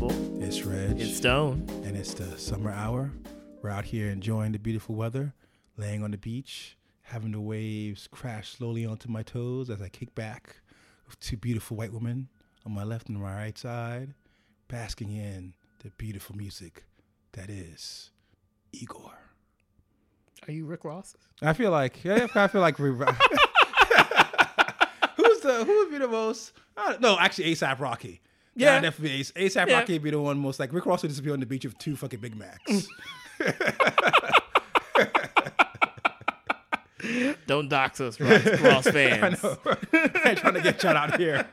people. It's Reg. It's Stone. And it's the summer hour. We're out here enjoying the beautiful weather, laying on the beach, having the waves crash slowly onto my toes as I kick back with two beautiful white women on my left and my right side, basking in the beautiful music that is Igor. Are you Rick Ross? I feel like, yeah, I feel like we. who's the who would be the most? Uh, no, actually, ASAP Rocky. Yeah, Yeah. definitely Ace- ASAP Yeah. Rocky would be the one most like Rick Ross would just be on the beach with two fucking Big Macs. Don't dox us, Ross, Ross I fans. know. I ain't trying to get shut out here.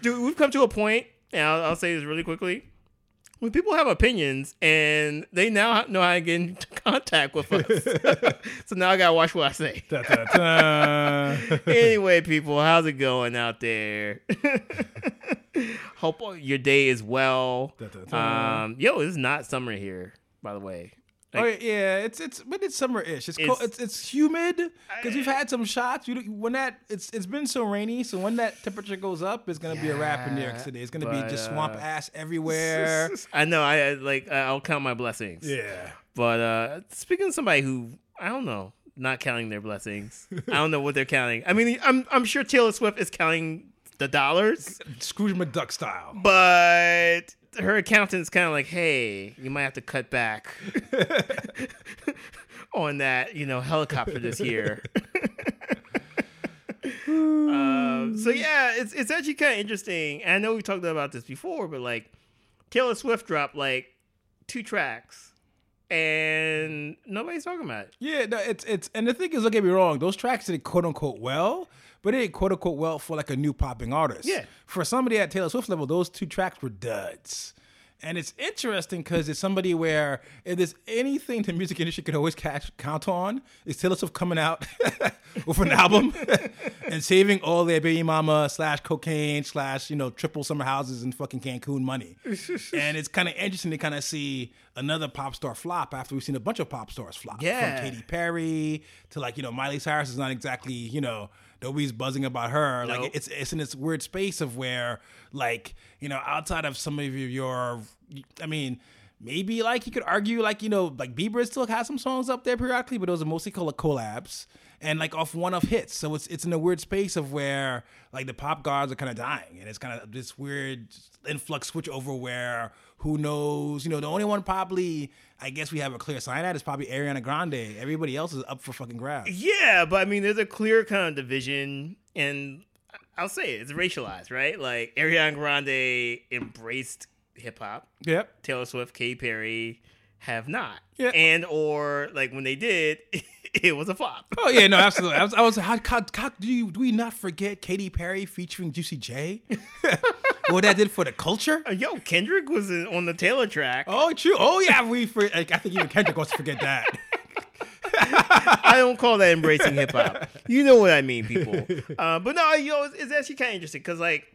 Dude, we've come to a point, and I'll, I'll say this really quickly. When people have opinions and they now know how to get into contact with us. so now I got to watch what I say. Da, da, da. anyway, people, how's it going out there? Hope your day is well. Um, yo, it's not summer here, by the way. Oh yeah, it's it's but it's summer-ish. It's cold. It's- It's it's humid because we've had some shots. You when that it's it's been so rainy, so when that temperature goes up, it's gonna be a wrap in New York City. It's gonna but, be just swamp uh, ass everywhere. I know. I I- like. I'll count my blessings. yeah. But uh, speaking of somebody who I don't know, not counting their blessings. I don't know what they're counting. I mean, I'm I'm sure Taylor Swift is counting the dollars, Scrooge McDuck style. but her accountant's kind of like, hey, you might have to cut back on that, you know, helicopter this year. um, so yeah, it's it's actually kind of interesting. And I know we talked about this before, but like Taylor Swift dropped like two tracks, and nobody's talking about it. Yeah, no, it's it's and the thing is, don't get me wrong, those tracks did quote unquote well, but it did quote unquote well for like a new popping artist. Yeah. For somebody at Taylor Swift level, those two tracks were duds. And it's interesting because it's somebody where if there's anything the music industry could always catch, count on, is Taylor Swift coming out with an album and saving all their baby mama slash cocaine slash you know triple summer houses and fucking Cancun money. and it's kind of interesting to kind of see another pop star flop after we've seen a bunch of pop stars flop. Yeah. From Katy Perry to like you know Miley Cyrus is not exactly you know nobody's buzzing about her. Like it's it's in this weird space of where like you know outside of some of your I mean. Maybe like you could argue like you know like Bieber still has some songs up there periodically, but those are mostly called a collabs and like off one of hits. So it's it's in a weird space of where like the pop gods are kind of dying, and it's kind of this weird influx switch over where who knows? You know, the only one probably I guess we have a clear sign at is probably Ariana Grande. Everybody else is up for fucking grabs. Yeah, but I mean, there's a clear kind of division, and I'll say it, it's racialized, right? Like Ariana Grande embraced hip hop. Yep. Taylor Swift, Katy Perry have not. Yeah. And or like when they did, it was a flop. Oh yeah, no, absolutely. I was, I was how, how, how do, you, do we not forget Katy Perry featuring Juicy J? what that did for the culture? Uh, Yo, Kendrick was on the Taylor track. Oh, true. Oh yeah, we. For, like, I think even Kendrick wants to forget that. I don't call that embracing hip hop. You know what I mean, people. Uh, but no, yo, it's, it's actually kind of interesting because like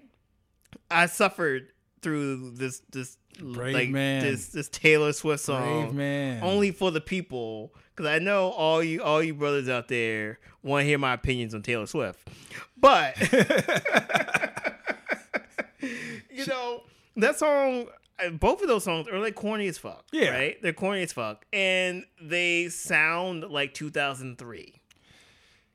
I suffered through this this Brave like man. this this Taylor Swift song Brave man. only for the people because I know all you all you brothers out there want to hear my opinions on Taylor Swift, but you know that song. uh, Both of those songs are like corny as fuck. Yeah. right. They're corny as fuck, and they sound like 2003.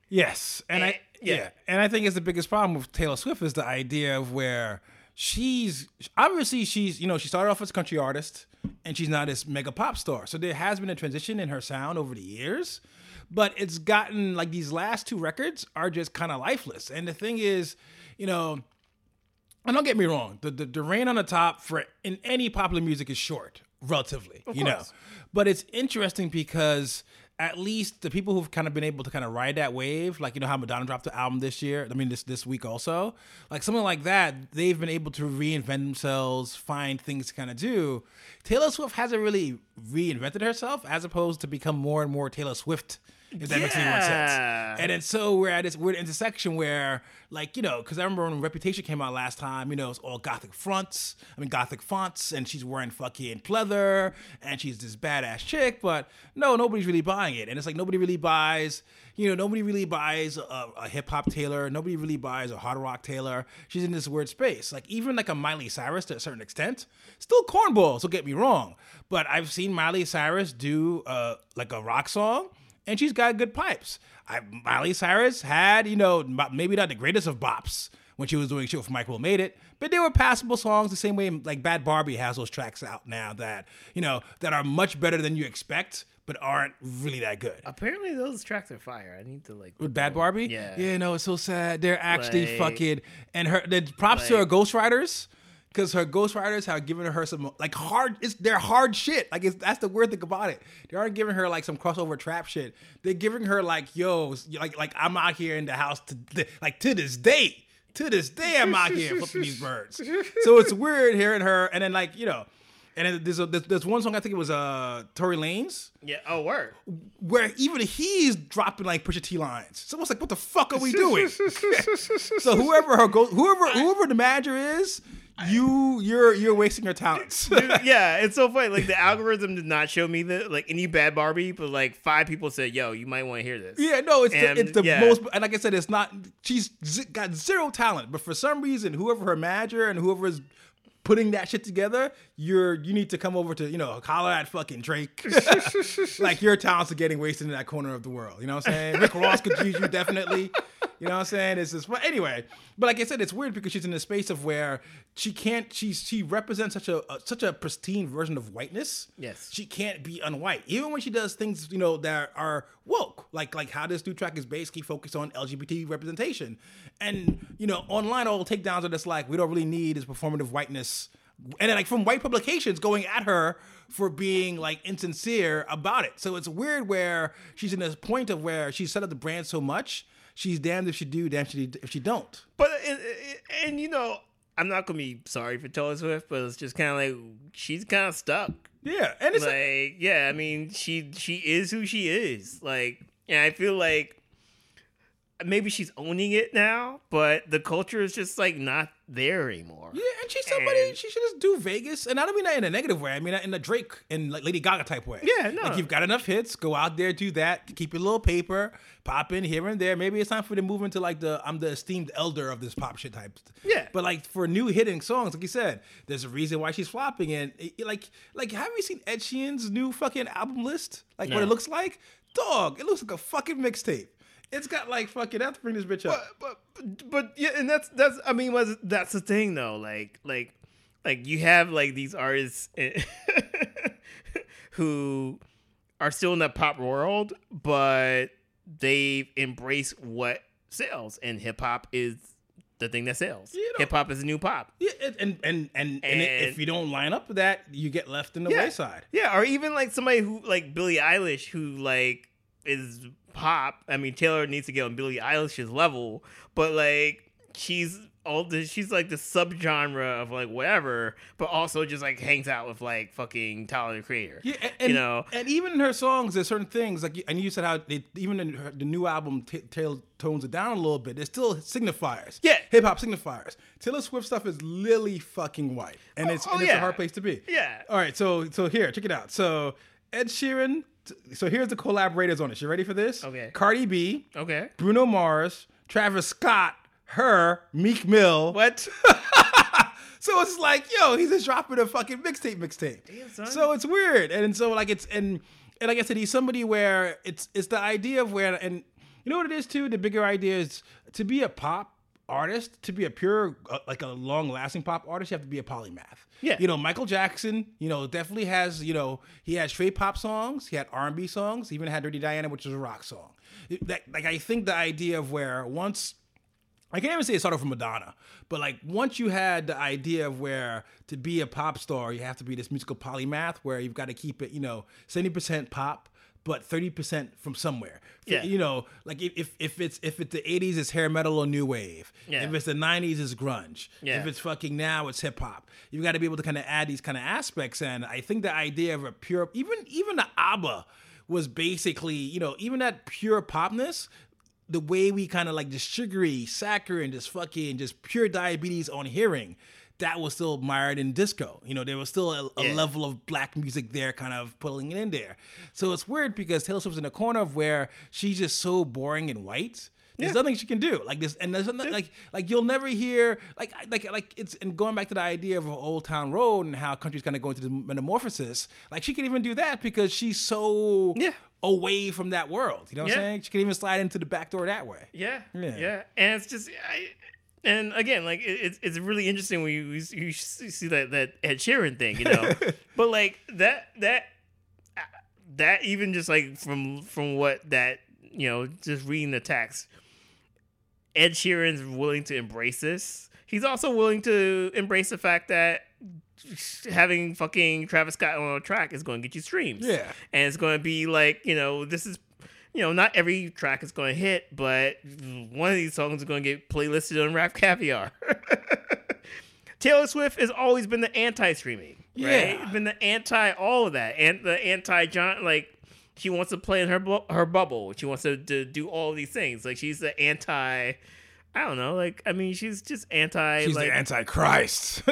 Yes, and I Eh, yeah. yeah. and I think it's the biggest problem with Taylor Swift is the idea of where she's obviously she's you know she started off as a country artist and she's not this mega pop star. So there has been a transition in her sound over the years, but it's gotten like these last two records are just kind of lifeless. And the thing is, you know, and don't get me wrong, the, the the rain on the top for in any popular music is short, relatively, you know. But it's interesting because at least the people who've kind of been able to kind of ride that wave, like you know how Madonna dropped the album this year, I mean this this week also, like something like that, they've been able to reinvent themselves, find things to kind of do. Taylor Swift hasn't really reinvented herself, as opposed to become more and more Taylor Swift If that makes any more sense. Yeah. And then so we're at this weird intersection where, like, you know, because I remember when Reputation came out last time, you know, it's all gothic fronts, I mean, gothic fonts, and she's wearing fucking pleather, and she's this badass chick, but no, nobody's really buying it. And it's like nobody really buys, you know, nobody really buys a, a hip hop Taylor, nobody really buys a hard rock Taylor. She's in this weird space. Like, even like a Miley Cyrus to a certain extent, still cornball, so get me wrong. But I've seen Miley Cyrus do uh, like a rock song and she's got good pipes. I, Miley Cyrus had, you know, maybe not the greatest of bops when she was doing shit with Mike Will Made It, but they were passable songs the same way like Bhad Bhabie has those tracks out now that, you know, that are much better than you expect, but aren't really that good. Apparently, those tracks are fire. I need to like. With Bhad Bhabie? Yeah. Yeah, no, it's so sad. They're actually Like- fucking and her the props to her Like- ghostwriters. Because her ghostwriters have given her some like hard, it's they're hard shit. Like it's that's the weird thing about it. They aren't giving her like some crossover trap shit. They're giving her like, yo, like like I'm out here in the house to like to this day, to this day I'm out here flipping these birds. So it's weird hearing her, and then like you know, and then there's a, there's, one song I think it was uh Tory Lanez Yeah. Oh, word. where even he's dropping like Pusha T lines. It's almost like, what the fuck are we doing? so whoever her go, whoever whoever the manager is, you you're you're wasting your talents. Dude, yeah, it's so funny. Like the algorithm did not show me the like any Bhad Bhabie, but like five people said, "Yo, you might want to hear this." yeah, no, it's And, the, it's the yeah. most. And like I said, it's not. She's z- got zero talent, but for some reason, whoever her manager and whoever is putting that shit together, you're you need to come over to you know holler at fucking Drake. like your talents are getting wasted in that corner of the world. You know what I'm saying? Rick Ross could use you definitely. You know what I'm saying? It's just, but anyway. But like I said, it's weird because she's in a space of where she can't. She she represents such a, a such a pristine version of whiteness. Yes. she can't be unwhite. Even when she does things, you know, that are woke, like like how this new track is basically focused on LGBT representation, and you know, online all takedowns are just like we don't really need this performative whiteness, and then like from white publications going at her for being like insincere about it. So it's weird where she's in this point of where she's set up the brand so much. She's damned if she do, damned if she, if she don't. But and, and you know, I'm not gonna be sorry for Taylor Swift, but it's just kind of like she's kind of stuck. Yeah, and it's Like, yeah, I mean, she she is who she is. Like, and I feel like maybe she's owning it now, but the culture is just like not there anymore. Yeah, and she's somebody. And- she should just do Vegas, and I don't mean that in a negative way. I mean that in a Drake and like Lady Gaga type way. Yeah, no. Like you've got enough hits, go out there, do that, keep your little paper, pop in here and there. Maybe it's time for to move into like the I'm the esteemed elder of this pop shit type. Yeah. But like for new hitting songs, like you said, there's a reason why she's flopping. And it- like, like have you seen Ed Sheeran's new fucking album list? Like what it looks like? Dog, it looks like a fucking mixtape. It's got like fucking. I have to bring this bitch up. but, but but yeah, and that's that's I mean, was that's the thing though. Like like like you have like these artists who are still in the pop world, but they've embraced what sells, and hip hop is the thing that sells. You know- hip hop is the new pop. Yeah, and and and, and, and if you don't line up with that, you get left in the Yeah. wayside. Yeah, or even like somebody who like Billie Eilish who like is pop. I mean, Taylor needs to get on Billie Eilish's level, but like she's all this, she's like the subgenre of like whatever, but also just like hangs out with like fucking Tyler the Creator. Yeah, and, you know, and even in her songs, there's certain things like, and you said how they, even in her, the new album, t- Taylor tones it down a little bit. There's still signifiers. Yeah. hip hop signifiers. Taylor Swift stuff is lily fucking white, and oh, it's oh, and it's a hard place to be. Yeah. All right, so so here, check it out. So Ed Sheeran. So here's the collaborators on it. You ready for this? Okay. Cardi B, okay. Bruno Mars, Travis Scott, her, Meek Mill. What? So it's like, yo, he's just dropping a fucking mixtape, mixtape. Damn, son. So it's weird, and so like it's and and like I said, he's somebody where it's it's the idea of where and you know what it is too. The bigger idea is to be a pop artist, to be a pure uh, like a long lasting pop artist, you have to be a polymath. Yeah. you know Michael Jackson, you know definitely has you know he had straight pop songs, he had R and B songs, even had Dirty Diana, which was a rock song. That, like I think the idea of where once I can't even say it started from Madonna, but like once you had the idea of where to be a pop star, you have to be this musical polymath where you've got to keep it, you know, 70% pop, but 30% from somewhere. Yeah. You know, like if, if, if it's if it's the 80s, it's hair metal or new wave. Yeah. If it's the 90s, it's grunge. Yeah. If it's fucking now, it's hip hop. You've got to be able to kind of add these kind of aspects. And I think the idea of a pure, even even the ABBA was basically, you know, even that pure popness, the way we kind of like just sugary, saccharine, just fucking just pure diabetes on hearing, that was still mired in disco. You know, there was still a, a Yeah. level of black music there, kind of pulling it in there. So it's weird because Taylor Swift's in a corner of where she's just so boring and white. There's Yeah. nothing she can do. Like this, and there's nothing like like you'll never hear like like like it's and going back to the idea of Old Town Road and how country's kind of going through the metamorphosis. Like she can even do that because she's so Yeah. away from that world. You know what I'm saying? She can even slide into the back door that way. Yeah, Yeah. yeah, and it's just, I, and again, like it's it's really interesting when you you see that that Ed Sheeran thing, you know, but like that that uh, that even just like from from what that you know just reading the text, Ed Sheeran's willing to embrace this. He's also willing to embrace the fact that having fucking Travis Scott on a track is going to get you streams. Yeah. And it's going to be like, you know, this is, you know, not every track is going to hit, but one of these songs is going to get playlisted on RapCaviar. Taylor Swift has always been the anti-streaming, right? Yeah. Been the anti all of that, and the anti John. Like she wants to play in her bu- her bubble. She wants to, to do all these things. Like she's the anti. I don't know. Like I mean, she's just anti. She's like, the Antichrist.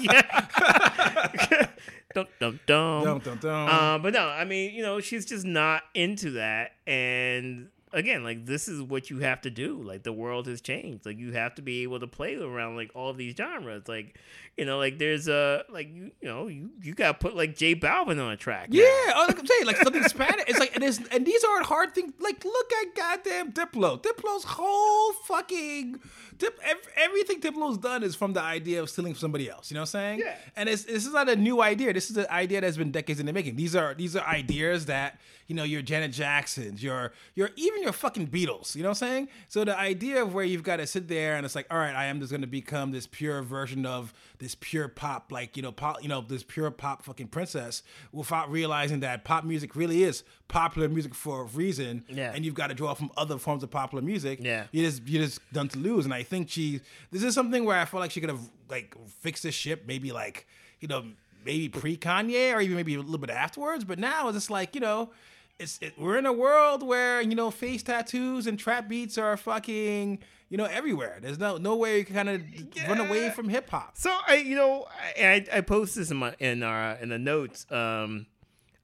yeah. Dum dum dum. dun, dun, dun. Um, but no, I mean, you know, she's just not into that. And again, like this is what you have to do. Like the world has changed. Like you have to be able to play around like all these genres. Like, you know, like there's a like you you know you you got to put like J Balvin on a track. Yeah, oh, like I'm saying, like something Spanish. It's like, and, it's, and these aren't hard things. Like, look at goddamn Diplo. Diplo's whole fucking Dip. Everything Diplo's done is from the idea of stealing from somebody else. You know what I'm saying? Yeah. And it's this is not a new idea. This is an idea that's been decades in the making. These are these are ideas that you know your Janet Jacksons, your your even your fucking Beatles. You know what I'm saying? So the idea of where you've got to sit there and it's like, all right, I am just going to become this pure version of this pure pop, like you know, pop, you know, this pure pop fucking princess, without realizing that pop music really is popular music for a reason. Yeah. And you've got to draw from other forms of popular music. Yeah. You just you just done to lose. And I think she this is something where I feel like she could have like fixed this ship maybe like you know maybe pre Kanye or even maybe a little bit afterwards. But now it's just like you know. It's, it, we're in a world where you know face tattoos and trap beats are fucking you know everywhere. There's no no way you can kind of run away from hip hop. So I, you know, I I, post this in my in our in the notes. Um,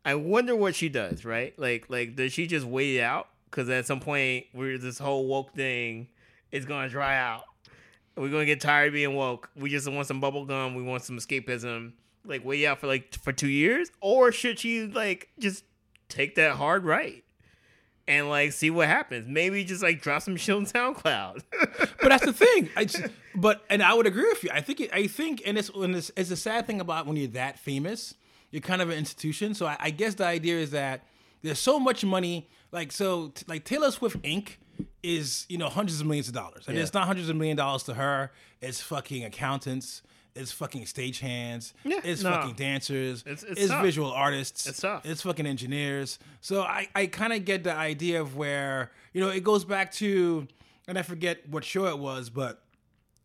I wonder what she does. Right, like like does she just wait it out? Because at some point, where this whole woke thing is gonna dry out. We're gonna get tired of being woke. We just want some bubble gum. We want some escapism. Like wait out for like for two years, or should she like just take that hard right? And like see what happens. Maybe just like drop some shit on SoundCloud. but that's the thing. I just, but and I would agree with you. I think it, I think and it's and it's, it's a sad thing about when you're that famous, you're kind of an institution. So I, I guess the idea is that there's so much money. Like so, t- like Taylor Swift Inc. is you know hundreds of millions of dollars, and Yeah. it's not hundreds of million dollars to her. It's fucking accountants. It's fucking stagehands. Yeah, it's no. fucking dancers. It's- It's, it's visual artists. It's tough. It's fucking engineers. So I, I kind of get the idea of where, you know, it goes back to, and I forget what show it was, but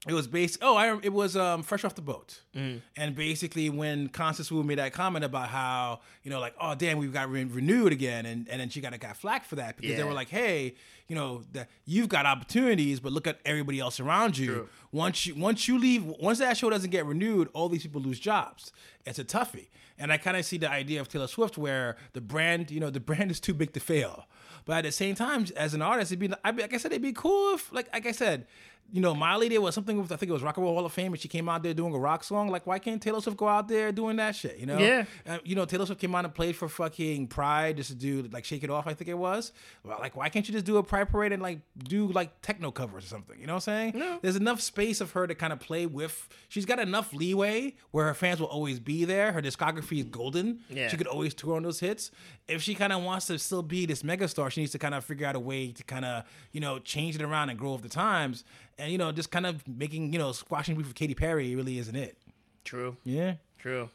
it was based, oh, I, it was um, Fresh Off the Boat. And basically, when Constance Wu made that comment about how, you know, like, oh, damn, we've got re- renewed again. And, and then she got, got flack for that because they were like, hey, you know, that you've got opportunities, but look at everybody else around you. True. Once you once you leave, once that show doesn't get renewed, all these people lose jobs. It's a toughie. And I kind of see the idea of Taylor Swift where the brand, you know, the brand is too big to fail. But at the same time, as an artist, it'd be- like I said, it'd be cool if, like, like I said, you know, Miley did was something with I think it was Rock and Roll Hall of Fame, and she came out there doing a rock song. Like, why can't Taylor Swift go out there doing that shit? You know? Yeah. Uh, you know, Taylor Swift came out and played for fucking Pride just to do like Shake It Off, I think it was. Well, like, why can't you just do a Pride parade and like do like techno covers or something? You know what I'm saying? No. There's enough space of her to kind of play with. She's got enough leeway where her fans will always be there. Her discography is golden. Yeah. She could always tour on those hits. If she kind of wants to still be this megastar, she needs to kind of figure out a way to kind of, you know, change it around and grow with the times. And, you know, just kind of making, you know, squashing beef with Katy Perry really isn't it. True. Yeah. True.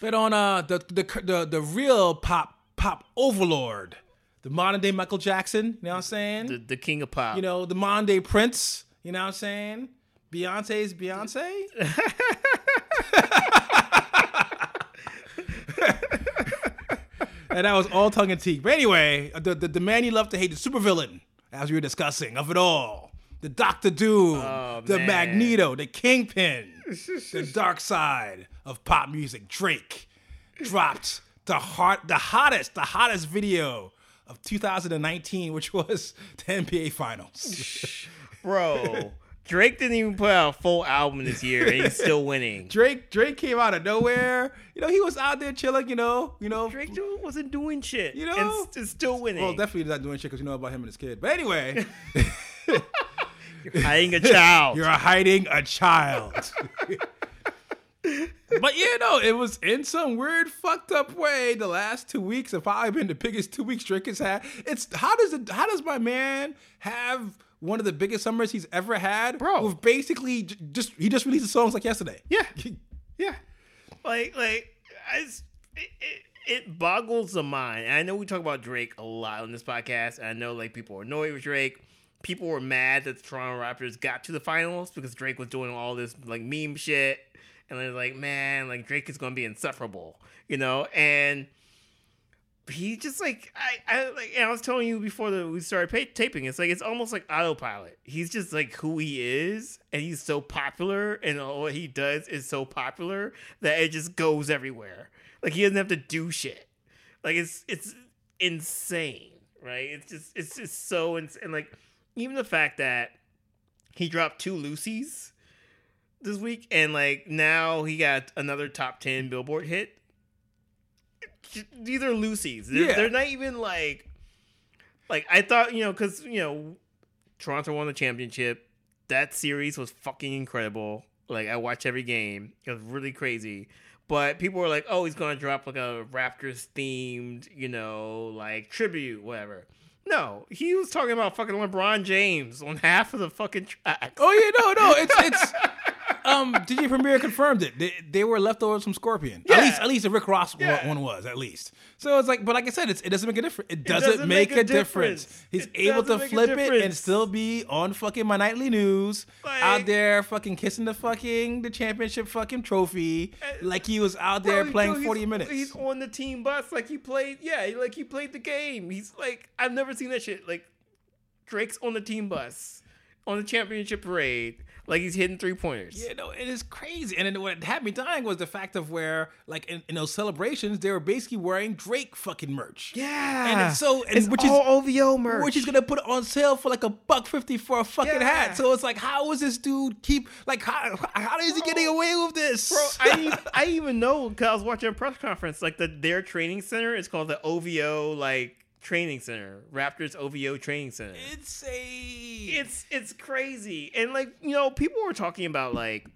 But on uh the the the, the real pop pop overlord, the modern day Michael Jackson, you know what I'm saying? The, the king of pop. you know, the modern day Prince, you know what I'm saying? Beyonce's Beyonce. and that was all tongue in cheek. But anyway, the, the the man you love to hate, the supervillain, as we were discussing, of it all, the Doctor Doom, Oh, the man. Magneto, the Kingpin, the dark side of pop music. Drake dropped the heart, the hottest, the hottest video of 2019, which was the NBA Finals. Bro, Drake didn't even put out a full album this year, and he's still winning. Drake Drake came out of nowhere. You know, he was out there chilling. You know, you know. Drake wasn't doing shit, You know? and st- still winning. Well, definitely not doing shit because you know about him and his kid. But anyway, hiding a child. you're hiding a child. but yeah, know, it was in some weird, fucked up way. The last two weeks have probably been the biggest two weeks Drake has had. It's how does it? How does my man have one of the biggest summers he's ever had? Bro. with basically just he just released the songs like yesterday. Yeah. Yeah. Like, like, I, s- it, it, it boggles the mind. And I know we talk about Drake a lot on this podcast. And I know, like, people are annoyed with Drake. People were mad that the Toronto Raptors got to the finals because Drake was doing all this, like, meme shit. And they're like, man, like, Drake is to be insufferable, you know? And he just like I, I like I was telling you before the, we started pa- taping. It's like it's almost like autopilot. He's just like who he is, and he's so popular, and all he does is so popular that it just goes everywhere. Like he doesn't have to do shit. Like it's it's insane, right? It's just it's just so insane. And like even the fact that he dropped two loosies this week, and like now he got another top ten Billboard hit these are loosies. They're, Yeah. they're not even like, like I thought, you know, because you know, Toronto won the championship. That series was fucking incredible. Like I watched every game. It was really crazy. But people were like, "Oh, he's gonna drop like a Raptors themed, you know, like tribute, whatever." No, he was talking about fucking LeBron James on half of the fucking track. Oh yeah, no, no, it's it's. Um, DJ Premier confirmed it. They, they were leftovers from Scorpion. Yeah. At least, at least the Rick Ross one- Yeah. one was at least. So it's like, but like I said, it's, it doesn't make a difference. It doesn't, doesn't make, make a, difference. difference. He's It able to doesn't make a flip it and still be on fucking my nightly news, Like- out there fucking kissing the fucking the championship fucking trophy, like he was out there Bro, playing bro, forty minutes. He's on the team bus like he played. Yeah, like he played the game. He's like I've never seen that shit. Like Drake's on the team bus on the championship parade. Like he's hitting three pointers. Yeah, no, it is crazy. And then what had me dying was the fact of where, like, in, in those celebrations, they were basically wearing Drake fucking merch. Yeah. And it's so, and It's which is all OVO merch. which is gonna put it on sale for like a buck fifty for a fucking Yeah. hat. So it's like, how is this dude keep like how how is he getting away with this, Bro, I even, I even know because I was watching a press conference. Like the their training center is called the OVO like training center, Raptors OVO training center. it's a it's it's crazy and like you know people were talking about like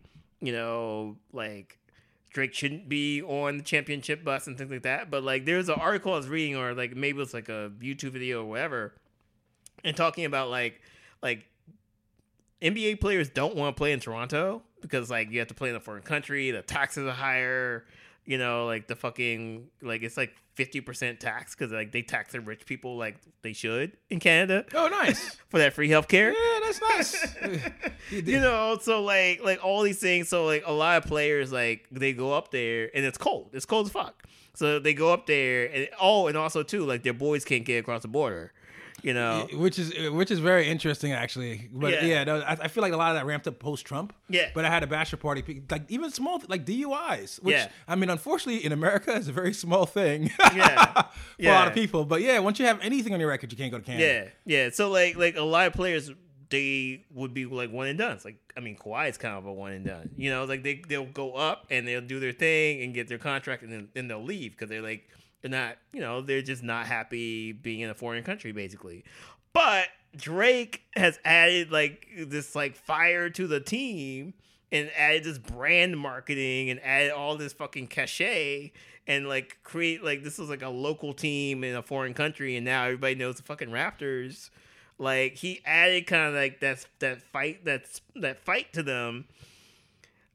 you know like drake shouldn't be on the championship bus and things like that but like there's an article i was reading or like maybe it's like a youtube video or whatever and talking about like like nba players don't want to play in toronto because like you have to play in a foreign country the taxes are higher you know like the fucking like it's like 50% tax because like they tax the rich people like they should in canada oh nice. for that free healthcare. yeah, that's nice. You know, so like like all these things. So like a lot of players like they go up there and it's cold. It's cold as fuck. So they go up there and oh, and also too like their boys can't get across the border. You know, which is uh, which is very interesting actually. But Yeah. yeah, no, I, I feel like a lot of that ramped up post Trump. Yeah. But I had a bachelor party, like even small like DUIs, which Yeah. I mean, unfortunately in America is a very small thing. Yeah. for a lot of people. But yeah, once you have anything on your record, you can't go to Canada. yeah, yeah. So like like a lot of players they would be like one and done. It's like I mean Kawhi is kind of a one and done. You know, like they they'll go up and they'll do their thing and get their contract and then, then they'll leave because they're like they're not you know they're just not happy being in a foreign country basically. But Drake has added like this like fire to the team and added this brand marketing and added all this fucking cachet and like create like this was like a local team in a foreign country and now everybody knows the fucking Raptors. Like he added kind of like that that fight that's that fight to them.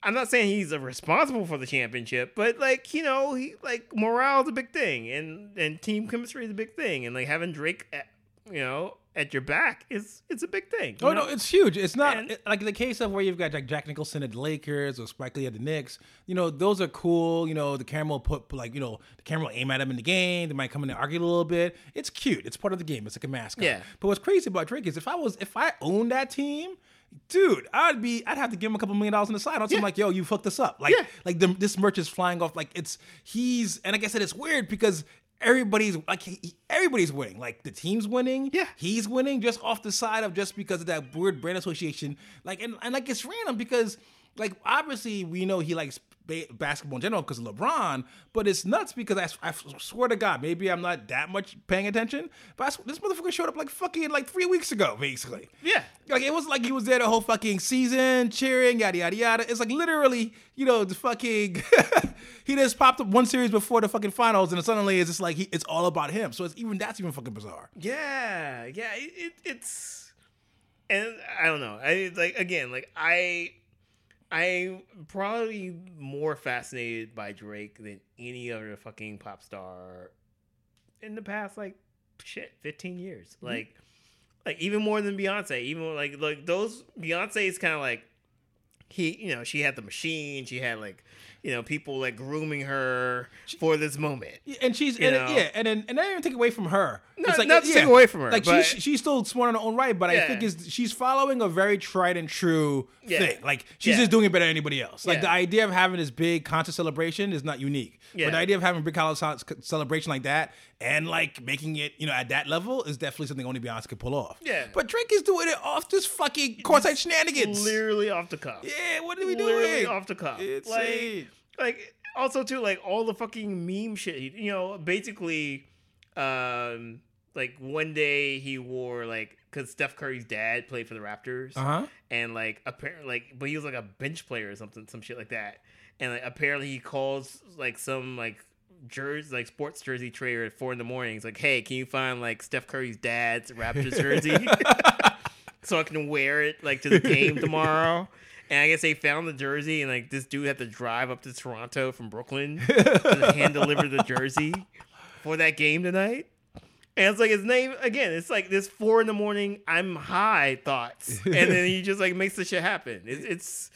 I'm not saying he's responsible for the championship, but like you know, he like morale is a big thing, and and team chemistry is a big thing, and like having Drake, at, you know, at your back is it's a big thing. Oh know? no, it's huge. It's not And- like the case of where you've got like Jack Nicholson at the Lakers or Spike Lee at the Knicks. You know, those are cool. You know, the camera will put put, like you know the camera will aim at him in the game. They might come in and argue a little bit. It's cute. It's part of the game. It's like a mascot. Yeah. But what's crazy about Drake is if I was if I owned that team. Dude, I'd be. I'd have to give him a couple million dollars on the side. I'm Yeah. like, yo, you fucked us up. Like, Yeah. like the, this merch is flying off. Like, it's he's. And like I said, it's weird because everybody's like he, everybody's winning. Like the team's winning. Yeah. he's winning just off the side of just because of that weird brand association. Like, and, and like it's random because like obviously we know he likes ba- basketball in general because of LeBron, but it's nuts because I, I swear to God, maybe I'm not that much paying attention, but this motherfucker showed up like fucking like three weeks ago, basically. Yeah. Like it was like he was there the whole fucking season, cheering, yada yada yada. It's like literally, you know, the fucking he just popped up one series before the fucking finals, and suddenly it's just like he, it's all about him. So it's even that's even fucking bizarre. Yeah, yeah, it, it, it's, and I don't know. I like again, like I, I'm probably more fascinated by Drake than any other fucking pop star in the past, like shit, fifteen years. Mm-hmm. Like, like even more than Beyonce. Even like like those Beyonce is kind of like he, you know, she had the machine. She had like, you know, people like grooming her for this moment. And she's and, yeah, and then and I don't even take away from her. No, it's like not yeah, take away from her, Like but- she's she's still smart in her own right, but I think is she's following a very tried and true Yeah. thing. Like she's Yeah. just doing it better than anybody else. Like Yeah. the idea of having this big concert celebration is not unique. Yeah. But the idea of having a big college celebration like that and like making it you know at that level is definitely something only Beyonce could pull off. Yeah. But Drake is doing it off this fucking courtside shenanigans. Literally off the cuff. Yeah, what are we literally doing? off the cuff. It's like. Like also too, like all the fucking meme shit. You know, basically, um, like one day he wore like because Steph Curry's dad played for the Raptors, Uh-huh. and like apparently, like, but he was like a bench player or something, some shit like that. And like apparently, he calls like some like jersey, like sports jersey trader at four in the morning. He's like, "Hey, can you find like Steph Curry's dad's Raptors jersey?" so I can wear it like to the game tomorrow. And I guess they found the jersey, and like this dude had to drive up to Toronto from Brooklyn to hand deliver the jersey for that game tonight. And it's like his name again. It's like this four in the morning. I'm high thoughts, and then he just like makes the shit happen. It's it's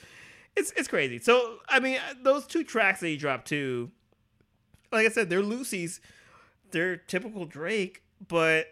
it's it's crazy. So I mean, uh, those two tracks that he dropped too, like I said, they're loosies. They're typical Drake, but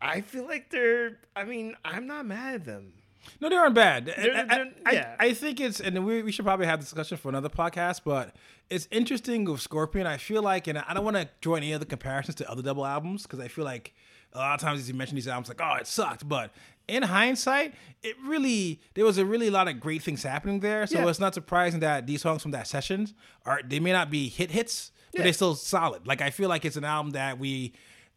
I feel like they're. I mean, I'm not mad at them. No, they aren't bad. They're- I- I- they're- I, yeah. I think it's, and we, we should probably have a discussion for another podcast, but it's interesting with Scorpion. I feel like, and I don't want to draw any other comparisons to other double albums because I feel like a lot of times as you mention these albums, like, oh, it sucked. But in hindsight, it really, there was a really lot of great things happening there. So Yeah. it's not surprising that these songs from that sessions are, they may not be hit hits, but Yeah. they're still solid. Like, I feel like it's an album that we,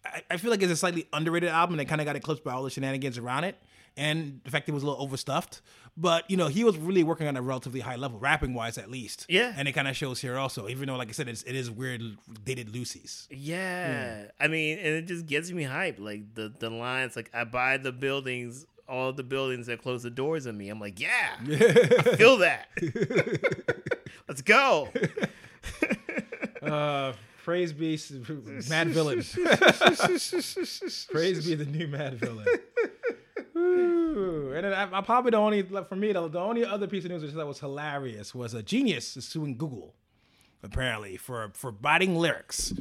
I, I feel like it's a slightly underrated album that kind of got eclipsed by all the shenanigans around it. And the fact it was a little overstuffed, but you know he was really working on a relatively high level, rapping wise at least. Yeah. and it kind of shows here also. Even though, like I said, it's, it is weird dated loosies. Yeah. I mean, and it just gets me hyped. Like the the lines, like I buy the buildings, all the buildings that close the doors on me. I'm like, yeah, I feel that. Let's go. Uh, praise be Mad Villain. praise be the new Mad Villain. Ooh. And then I, I probably the only like, for me the, the only other piece of news which thought was hilarious was a genius is suing Google apparently for for biting lyrics.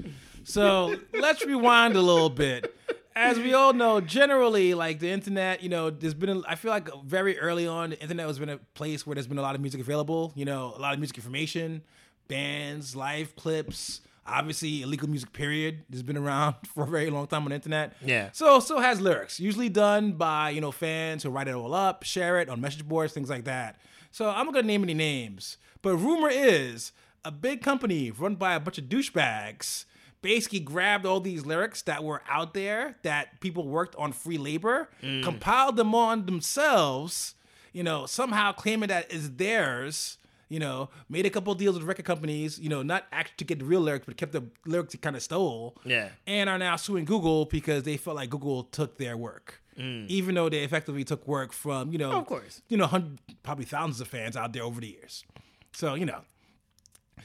So let's rewind a little bit. As we all know, generally, like the internet, you know, there's been, a, I feel like very early on, the internet has been a place where there's been a lot of music available, you know, a lot of music information, bands, live clips, obviously illegal music, period, has been around for a very long time on the internet. Yeah. So, so has lyrics, usually done by, you know, fans who write it all up, share it on message boards, things like that. So I'm not going to name any names, but rumor is a big company run by a bunch of douchebags basically grabbed all these lyrics that were out there that people worked on free labor, mm. compiled them on themselves, you know, somehow claiming that is theirs, you know, made a couple deals with record companies, you know, not actually to get the real lyrics, but kept the lyrics he kind of stole. Yeah. And are now suing Google because they felt like Google took their work. Mm. Even though they effectively took work from, you know, Of course. you know, hundred, probably thousands of fans out there over the years. So, you know,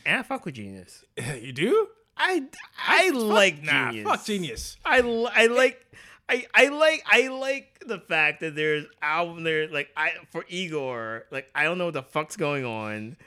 And I fuck with Genius. you do? I I like Nah, Genius. fuck genius. I, I like I, I like I like the fact that there's album there like I for Igor like I don't know what the fuck's going on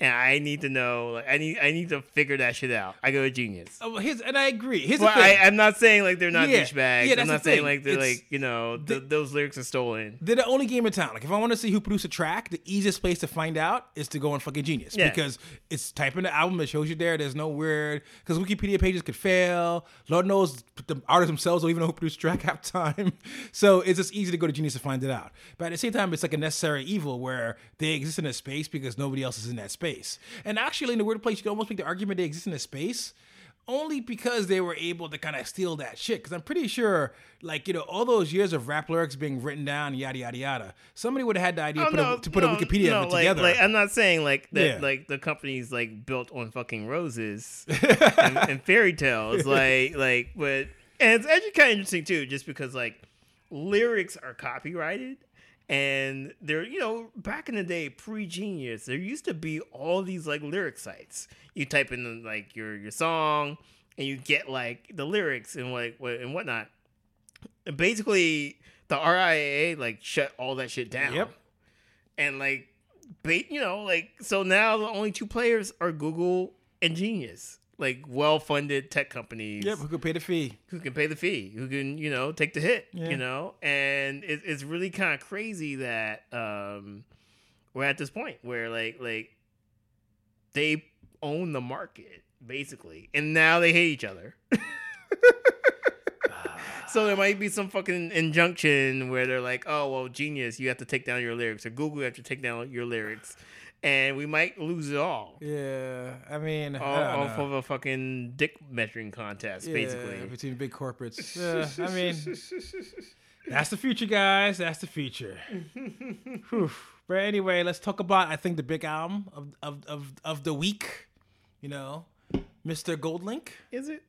and I need to know. Like, I need I need to figure that shit out. I go to Genius. Oh, here's, and I agree. Here's Well, the thing. I, I'm not saying like they're not Yeah, douchebags. yeah, I'm not saying thing. like they're It's- like you know th- the- those lyrics are stolen. They're the only game in town. Like, if I want to see who produced a track, the easiest place to find out is to go on fucking Genius Yeah. because it's type in the album, it shows you there. There's no weird because Wikipedia pages could fail. Lord knows the artists themselves don't even know who produced track half time. So it's just easy to go to Genius to find it out. But at the same time, it's like a necessary evil where they exist in a space because nobody else is in that space. And actually, in the weird place, you can almost make the argument they exist in a space only because they were able to kind of steal that shit. Because I'm pretty sure, like, you know, all those years of rap lyrics being written down, yada, yada, yada, somebody would have had the idea Oh, to put, no, a, to put no, a Wikipedia no, like, together. Like, I'm not saying like that. Yeah. Like the company's like built on fucking roses and, and fairy tales. Like, like, but and it's actually kind of interesting too, just because like lyrics are copyrighted. And there, you know, back in the day, pre-genius, there used to be all these like lyric sites. You type in like your your song, and you get like the lyrics and like what and whatnot. And basically, the RIAA like shut all that shit down Yep. and like you know like so now the only two players are google and genius like well-funded tech companies yep, who could pay the fee? who can pay the fee who can you know take the hit Yeah. you know and it, it's really kind of crazy that um we're at this point where like like they own the market basically and now they hate each other So there might be some fucking injunction where they're like, "Oh well, genius, you have to take down your lyrics," or Google, you have to take down your lyrics, and we might lose it all Yeah, I mean, all, I don't off know. of a fucking dick measuring contest, Yeah, basically. between big corporates. Yeah, I mean, that's the future, guys. That's the future. But anyway, let's talk about I think the big album of of of, of the week. You know, Mr. Goldlink. Is it?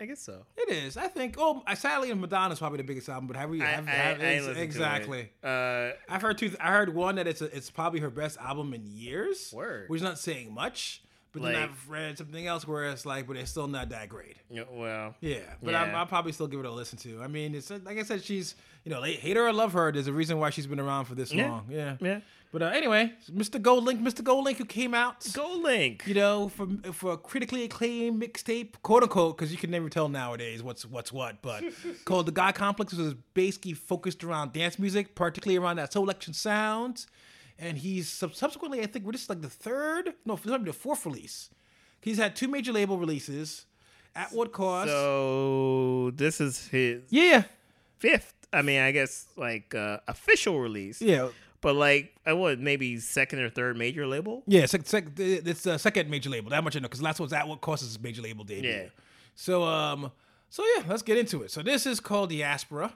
I guess so. It is. I think. Oh, I sadly, Madonna's probably the biggest album. But have we? I, Have, I, have- I ain't listened to it. exactly. Uh, I've heard two. I heard one that it's a, it's probably her best album in years. Word. Which is not saying much. But then I've read something else where it's like, but it's still not that great. yeah, well, Yeah, but Yeah. I'll probably still give it a listen to. I mean, it's like I said, she's you know, hate her or love her. There's a reason why she's been around for this Yeah. long. Yeah, yeah. But uh, anyway, Mr. Goldlink, Mr. Goldlink, who came out, Go Link. you know, for for a critically acclaimed mixtape, quote unquote, because you can never tell nowadays what's what's what. But called the God Complex was basically focused around dance music, particularly around that Soulection sound. And he's sub- subsequently, I think, we're just like the third, no, the fourth release. He's had two major label releases. At what cost? So this is his yeah, fifth. I mean, I guess like uh, official release. yeah. But like, I would maybe second or third major label. Yeah, sec- sec- it's a second major label. That much I know because last one's at what cost is his major label debut. Yeah. So um, so yeah, let's get into it. So this is called Diaspora.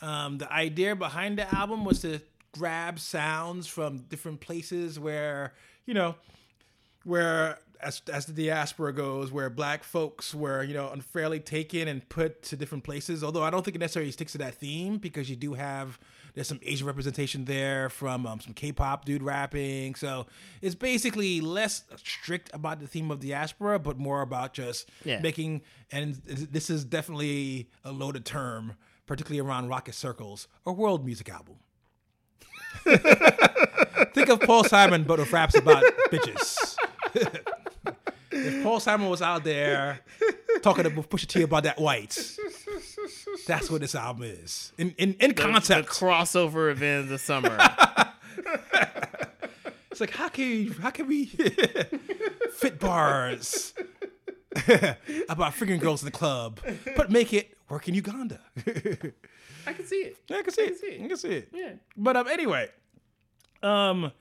Um, the idea behind the album was to grab sounds from different places where you know where as as the diaspora goes, where black folks were you know unfairly taken and put to different places. Although I don't think it necessarily sticks to that theme because you do have there's some Asian representation there from um, some K-pop dude rapping. So it's basically less strict about the theme of diaspora, but more about just Yeah. making. And this is definitely a loaded term, particularly around rocket circles, a world music album. Think of Paul Simon, but with raps about bitches. if Paul Simon was out there talking to Pusha T about that white, that's what this album is in in, in The concept. crossover event of the summer. It's like how can how can we fit bars about fingering girls in the club, but make it work in Uganda? I can see it. Yeah, I can see it. see it. I can see it. Yeah. But um, anyway, um,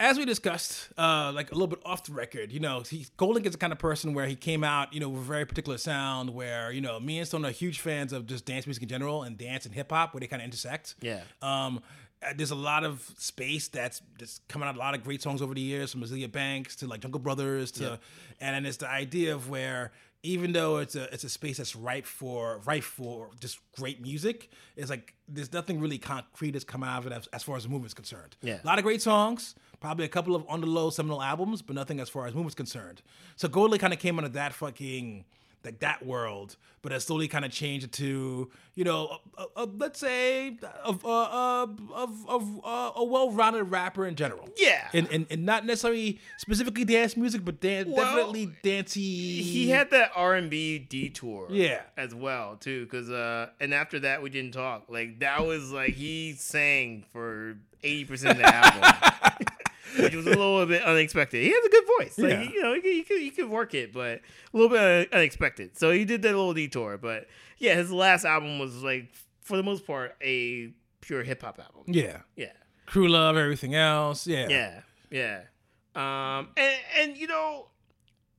as we discussed, uh, like a little bit off the record, you know, he Goldlink is the kind of person where he came out, you know, with a very particular sound. Where you know, me and Stone are huge fans of just dance music in general and dance and hip hop, where they kind of intersect. Yeah. Um, uh, there's a lot of space that's that's coming out. A lot of great songs over the years, from Azealia Banks to like Jungle Brothers to, and then it's the idea of where even though it's a it's a space that's ripe for ripe for just great music, it's like there's nothing really concrete that's come out of it as, as far as the movement's concerned. Yeah. a lot of great songs, probably a couple of on the low seminal albums, but nothing as far as movement's concerned. So Goldie kind of came under that fucking like that world, but has slowly kind of changed to you know, a, a, a, let's say of uh, uh, of of uh, a well-rounded rapper in general. Yeah. and, and and not necessarily specifically dance music, but dan- Well, definitely dancey. he had that R and B detour, Yeah. as well too. Because uh, and after that we didn't talk. Like that was like he sang for eighty percent of the album, which was a little bit unexpected. He has a good voice, like Yeah. you know, he could, he could work it, but a little bit unexpected. So he did that little detour, but yeah, his last album was like for the most part a pure hip hop album. yeah, Yeah. crew love, everything else. Yeah, Yeah, yeah. Um, and and you know,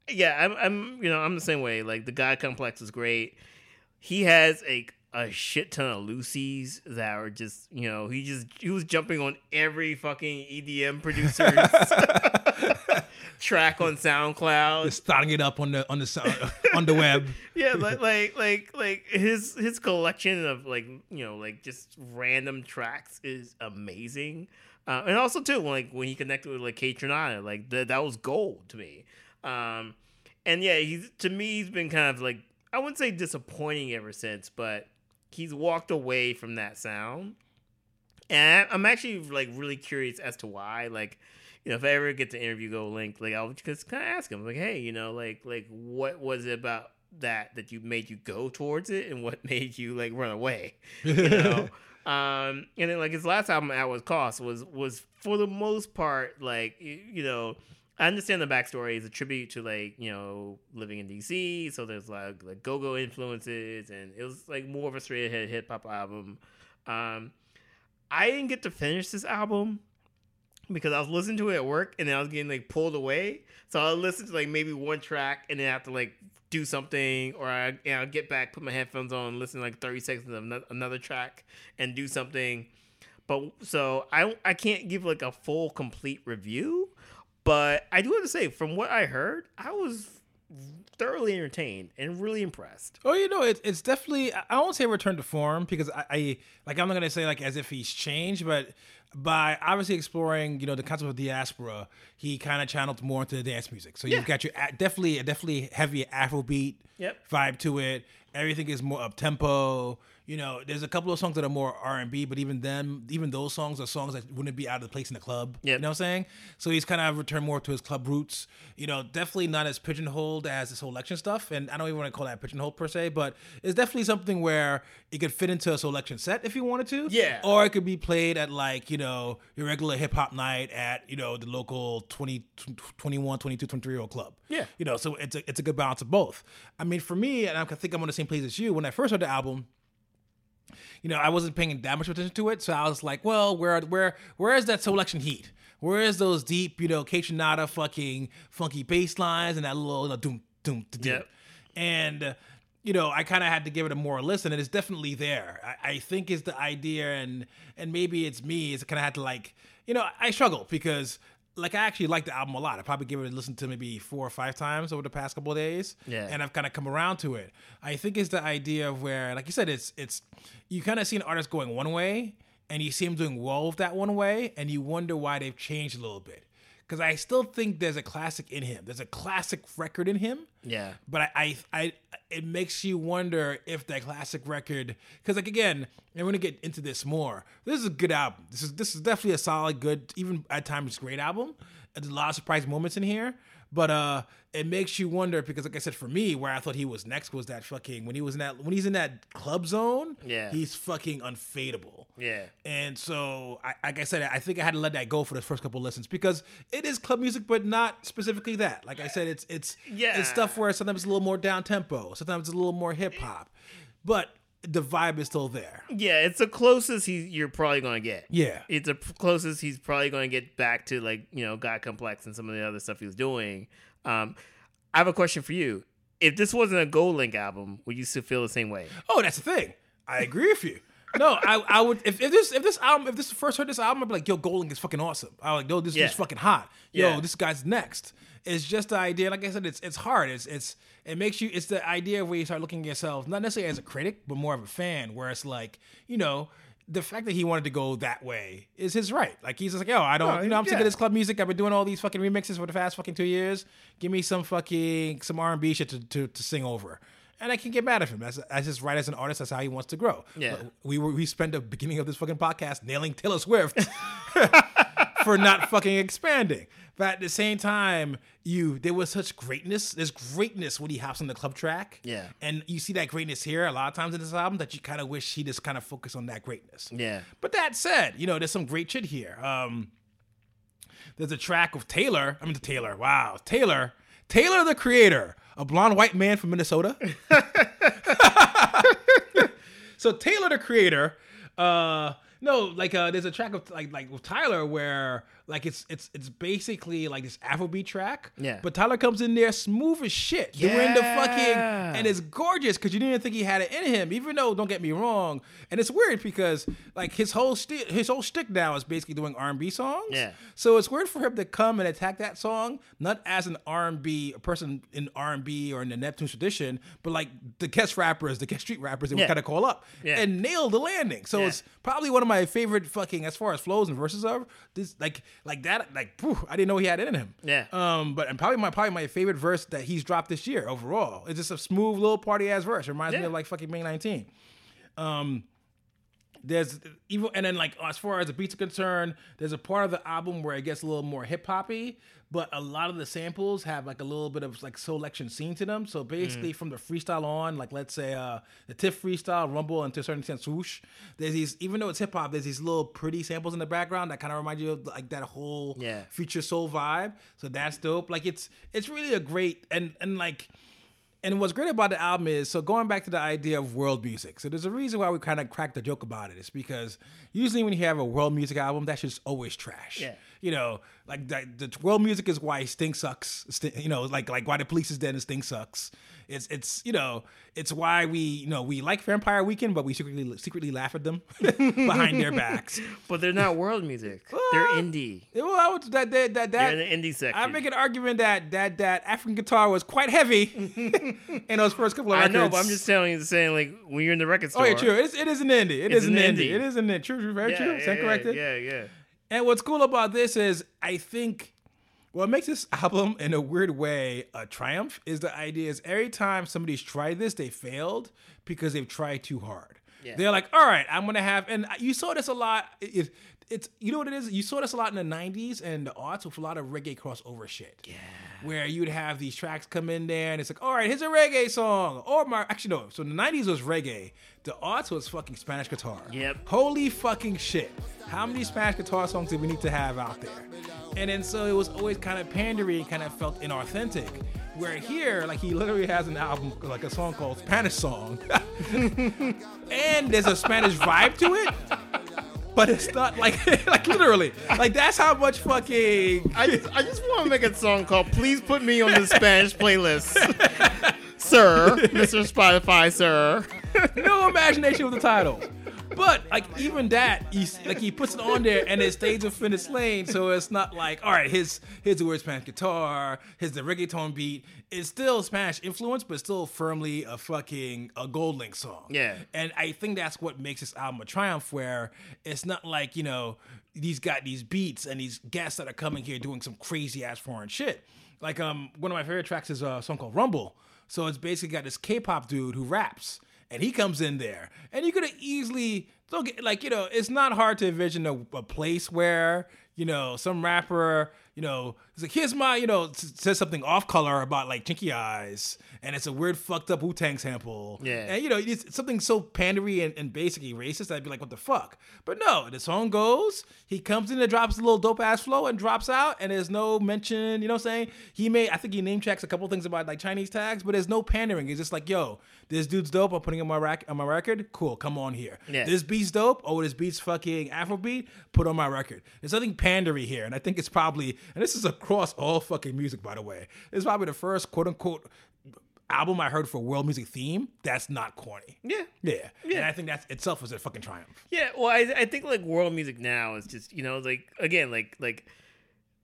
yeah, I'm I'm you know I'm the same way. Like the God Complex is great. He has a a shit ton of loosies that are just you know he just he was jumping on every fucking EDM producer's track on SoundCloud. Just starting it up on the on the on the web. yeah, like like like like his his collection of like you know like just random tracks is amazing, uh, and also too like when he connected with like Kaytranada, like that that was gold to me. Um, and yeah, he's to me he's been kind of like I wouldn't say disappointing ever since, but he's walked away from that sound, and I'm actually like really curious as to why. Like, you know, if I ever get to interview GoldLink, like I'll just kind of ask him, like, hey, you know, like like what was it about that that you made you go towards it, and what made you like run away, you know? um, and then like his last album, At What Cost, was was for the most part like you know. I understand the backstory is a tribute to like you know living in DC, so there's like like go go influences, and it was like more of a straight ahead hip hop album. Um, I didn't get to finish this album because I was listening to it at work, and I was getting like pulled away. So I listened to like maybe one track, and then I have to like do something, or I you know, get back, put my headphones on, listen to like thirty seconds of another track, and do something. But so I I can't give like a full complete review, but I do have to say from what I heard, I was thoroughly entertained and really impressed. Oh, you know, it's it's definitely. I won't say return to form because I, I like I'm not gonna say like as if he's changed, but by obviously exploring, you know, the concept of diaspora, he kind of channeled more into the dance music. So Yeah. you've got your a- definitely a definitely heavy Afrobeat Yep. vibe to it. Everything is more up tempo. You know, there's a couple of songs that are more R and B, but even them, even those songs are songs that wouldn't be out of the place in the club. Yep. You know what I'm saying? So he's kind of returned more to his club roots. You know, definitely not as pigeonholed as this whole Soulection stuff. And I don't even want to call that pigeonholed per se, but it's definitely something where it could fit into a Soulection set if you wanted to. Yeah. Or it could be played at like, you know, your regular hip hop night at, you know, the local 20, 21, 22, 23 year old club. Yeah. You know, so it's a, it's a good balance of both. I mean, for me, and I think I'm on the same place as you, when I first heard the album, you know, I wasn't paying that much attention to it, so I was like, well, where where where is that Soulection heat? Where is those deep, you know, Kate fucking funky bass lines and that little you know, doom doom doom. Yep. And uh, you know, I kind of had to give it a more listen, and it's definitely there. I, I think is the idea, and and maybe it's me. Is kind of had to like, you know, I struggle because like I actually like the album a lot. I probably give it a listen to maybe four or five times over the past couple of days. Yeah. And I've kind of come around to it. I think it's the idea of where, like you said, it's it's you kind of see an artist going one way, and you see him doing well with that one way, and you wonder why they've changed a little bit. Because I still think there's a classic in him. There's a classic record in him. Yeah. But I, I, I it makes you wonder if that classic record, because like again, we're gonna get into this more. This is a good album. This is this is definitely a solid, good, even at times great album. There's a lot of surprise moments in here, but uh, it makes you wonder because, like I said, for me, where I thought he was next was that fucking when he was in that when he's in that club zone. Yeah. he's fucking unfadable. Yeah. And so, I, like I said, I think I had to let that go for the first couple of listens because it is club music, but not specifically that. Like I said, it's it's Yeah. it's stuff where sometimes it's a little more down tempo, sometimes it's a little more hip hop, but the vibe is still there. Yeah, it's the closest he you're probably gonna get. Yeah, It's the closest he's probably gonna get back to like you know God Complex and some of the other stuff he was doing. Um, I have a question for you. If this wasn't a Gold Link album, would you still feel the same way? Oh, that's the thing. I agree with you. No, I, I would if, if this if this album if this first heard this album, I'd be like, yo, GoldLink is fucking awesome. I was like, yo, this Yeah. is fucking hot. Yo, Yeah. this guy's next. It's just the idea, like I said, it's it's hard. It's it's it makes you it's the idea of where you start looking at yourself, not necessarily as a critic, but more of a fan, where it's like, you know, the fact that he wanted to go that way is his right. Like he's just like, yo, I don't, Oh, you know, I'm sick of this club music. I've been doing all these fucking remixes for the past fucking two years. Give me some fucking some R and B shit to, to to sing over. And I can get mad at him. That's that's his right as an artist. That's how he wants to grow. Yeah. But we were we spent the beginning of this fucking podcast nailing Taylor Swift for not fucking expanding. But at the same time, you there was such greatness. There's greatness when he hops on the club track. Yeah. And you see that greatness here a lot of times in this album that you kind of wish he just kind of focused on that greatness. Yeah. But that said, you know, there's some great shit here. Um, there's a track of Taylor. I mean, Taylor. Wow, Taylor. Taylor, the creator, a blonde white man from Minnesota. so Taylor, the creator. Uh, no, like uh, there's a track of like like with Tyler where like it's it's it's basically like this Afrobeat track. Yeah. But Tyler comes in there smooth as shit, doing the fucking and it's gorgeous because you didn't think he had it in him. Even though, don't get me wrong, and it's weird because like his whole sti- his whole shtick now is basically doing R and B songs. Yeah. So it's weird for him to come and attack that song, not as an R and B person in R and B or in the Neptune tradition, but like the guest rappers, the guest street rappers that we Yeah. kind of call up, Yeah. and nail the landing. So Yeah. it's probably one of my favorite fucking as far as flows and verses are. This like like that like I didn't know he had it in him. Yeah. Um, but and probably my probably my favorite verse that he's dropped this year overall. It's just a smooth little party ass verse. Reminds me of like fucking May 19. Um there's even and then like as far as the beats are concerned, there's a part of the album where it gets a little more hip hoppy, but a lot of the samples have like a little bit of like Soulection scene to them. So basically, from the freestyle on, like let's say uh the Tiff freestyle, Rumble, and to a certain extent swoosh, there's these even though it's hip hop, there's these little pretty samples in the background that kind of remind you of like that whole Yeah. future soul vibe. So that's dope. Like it's it's really a great and and like and what's great about the album is so going back to the idea of world music. So there's a reason why we kind of cracked the joke about it. It's because usually when you have a world music album, that's just always trash. Yeah. You know, like the, the world music is why Sting sucks. You know, like like why the police is dead and Sting sucks. It's it's you know it's why we you know we like Vampire Weekend, but we secretly secretly laugh at them behind their backs. But they're not world music. they're indie. Well, I would, that that that, They're that in the indie section. I make an argument that that that African guitar was quite heavy in those first couple of records. I know, but I'm just telling you, saying like when you're in the record store. Oh yeah, true. It is, it is an indie. It It's is an an indie. indie. It is an indie. True, true, very Yeah, true. yeah, Stand yeah, corrected. Yeah, yeah. And what's cool about this is I think what makes this album in a weird way a triumph is the idea is every time somebody's tried this, they failed because they've tried too hard. Yeah. They're like, all right, I'm gonna have, and you saw this a lot. It, it's you know what it is. You saw this a lot in the '90s and the aughts with a lot of reggae crossover shit. Yeah. Where you'd have these tracks come in there, and it's like, all right, here's a reggae song, or my actually no. So the '90s was reggae. The aughts was fucking Spanish guitar. Yep. Holy fucking shit. How many Spanish guitar songs did we need to have out there? And then so it was always kind of pandery and kind of felt inauthentic. Where here, like he literally has an album, like a song called Spanish Song. and there's a Spanish vibe to it. But it's not like like literally. Like that's how much fucking I just, I just want to make a song called "Please Put Me on the Spanish Playlist," sir, Mr. Spotify, sir. no imagination with the title. But like even that, he like he puts it on there and it stays within its lane, so it's not like all right, his here's the word Spanish guitar, his the reggaeton beat. It's still Spanish influence, but still firmly a fucking a Gold Link song. Yeah. and I think that's what makes this album a triumph. Where it's not like you know these got these beats and these guests that are coming here doing some crazy ass foreign shit. Like um, one of my favorite tracks is a song called Rumble. So it's basically got this K-pop dude who raps, and he comes in there, and you could have easily like you know it's not hard to envision a, a place where you know some rapper you know it's like here's my you know says something off color about like chinky eyes, and it's a weird fucked up Wu Tang sample, Yeah. and you know it's something so pandery and, and basically racist. I'd be like, what the fuck? But no, the song goes. He comes in and drops a little dope ass flow and drops out, and there's no mention. You know what I'm saying? He made. I think he name checks a couple things about like Chinese tags, but there's no pandering. It's just like, yo, this dude's dope. I'm putting him on my rack on my record. Cool, come on here. Yeah. This beat's dope. Oh, this beat's fucking Afrobeat. Put on my record. There's nothing pandery here, and I think it's probably and this is across all fucking music, by the way. It's probably the first quote unquote album I heard for world music theme that's not corny. Yeah. Yeah. Yeah. And I think that itself was a fucking triumph. Yeah, well, I, I think like world music now is just you know like again like like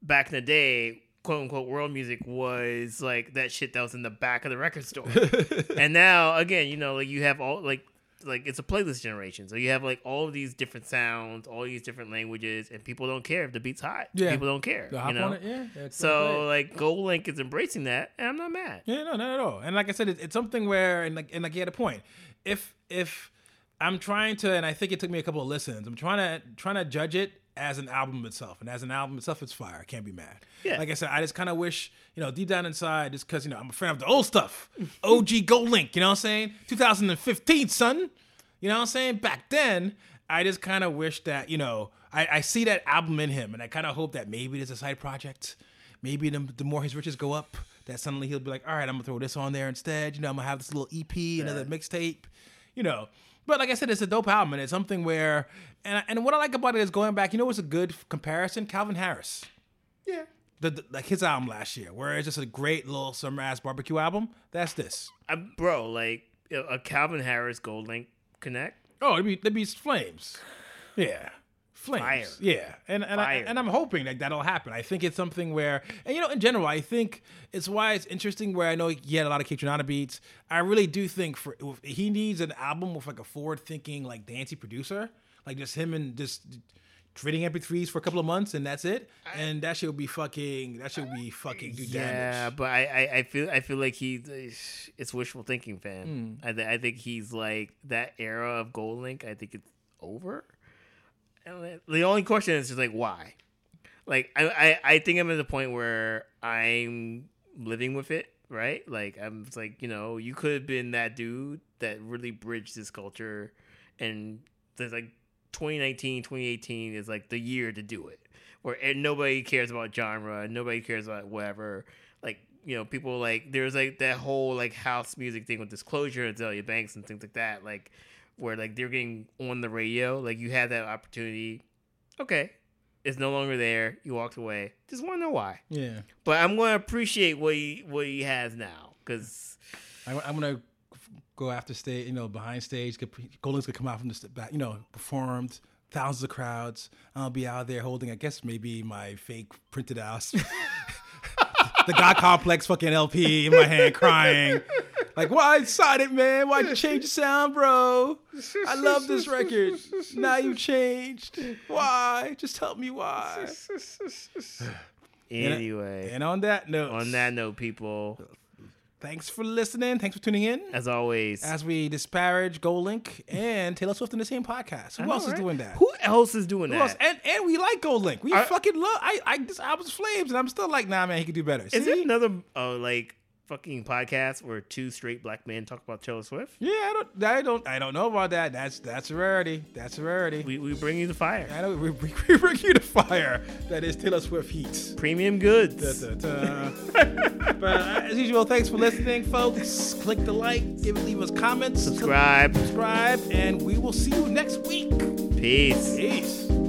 back in the day, quote unquote world music was like that shit that was in the back of the record store, and now again you know like you have all like like it's a playlist generation. So you have like all of these different sounds, all these different languages, and people don't care if the beat's hot. Yeah. People don't care. You know? it, yeah. So like Gold Link is embracing that, and I'm not mad. Yeah, no, not at all. And like I said, it's, it's something where, and like, and like you had a point. If if I'm trying to, and I think it took me a couple of listens. I'm trying to trying to judge it as an album itself, and as an album itself, it's fire. I can't be mad. Yeah. Like I said, I just kind of wish, you know, deep down inside, just because you know I'm a fan of the old stuff, OG Gold Link. You know what I'm saying? 2015, son. You know what I'm saying? Back then, I just kind of wish that, you know, I, I see that album in him, and I kind of hope that maybe there's a side project. Maybe the, the more his riches go up, that suddenly he'll be like, all right, I'm gonna throw this on there instead. You know, I'm gonna have this little EP, another mixtape. You know, but like I said, it's a dope album, and it's something where, and and what I like about it is going back. You know, what's a good comparison? Calvin Harris Yeah. the, the- like his album last year, where it's just a great little summer ass barbecue album. That's this. I, bro, like a a Calvin Harris Gold Link connect. Oh, it'd be it'd be flames. Yeah. Flames. Fire. Yeah. And and, I, and I'm hoping that that'll happen. I think it's something where and you know, in general, I think it's why it's interesting where I know he had a lot of Kaytranada beats. I really do think for he needs an album with like a forward thinking, like dancey producer. Like just him and just trading MP3s for a couple of months and that's it. And that should be fucking that should be fucking do Yeah, damage. but I, I, I feel I feel like he's it's wishful thinking, fam. Hmm. I th- I think he's like that era of Gold Link. I think it's over. The- only question is just like why. Like I, I, I think I'm at the point where I'm living with it, right? Like I'm like you know you could have been that dude that really bridged this culture, and there's like 2019, 2018 is like the year to do it, where nobody cares about genre, nobody cares about whatever. Like you know, people like there's like that whole like house music thing with Disclosure and Azealia Banks and things like that, like where like they're getting on the radio. Like you had that opportunity. Okay, it's no longer there. You walked away. Just want to know why. Yeah. But I'm going to appreciate what he what he has now because I'm gonna go after stage, you know, behind stage. GoldLink's gonna come out from the back, you know, performed thousands of crowds. I'll be out there holding, I guess, maybe my fake printed out, the God Complex fucking LP in my hand, crying. Like, why sign it, man? Why'd you change the sound, bro? I love this record. Now you changed. Why? Just tell me why. anyway. And on that note, on that note, people, thanks for listening. Thanks for tuning in. as always, as we disparage GoldLink and Taylor Swift in the same podcast. Who I know, else is doing that? Who else is doing Who that? else? And and we like GoldLink. We Are- fucking love. I I this album's flames, and I'm still like, nah, man, he could do better. Is See? it another uh, like fucking podcast where two straight black men talk about Taylor Swift? Yeah, I don't, I don't, I don't know about that. That's that's a rarity. That's a rarity. We, we bring you the fire. I know we, we, we bring you the fire that is Taylor Swift heat. Premium goods. Da, da, da. but uh, as usual, thanks for listening, folks. Click the like, give leave us comments, Subscribe. subscribe, and we will see you next week. Peace. Peace.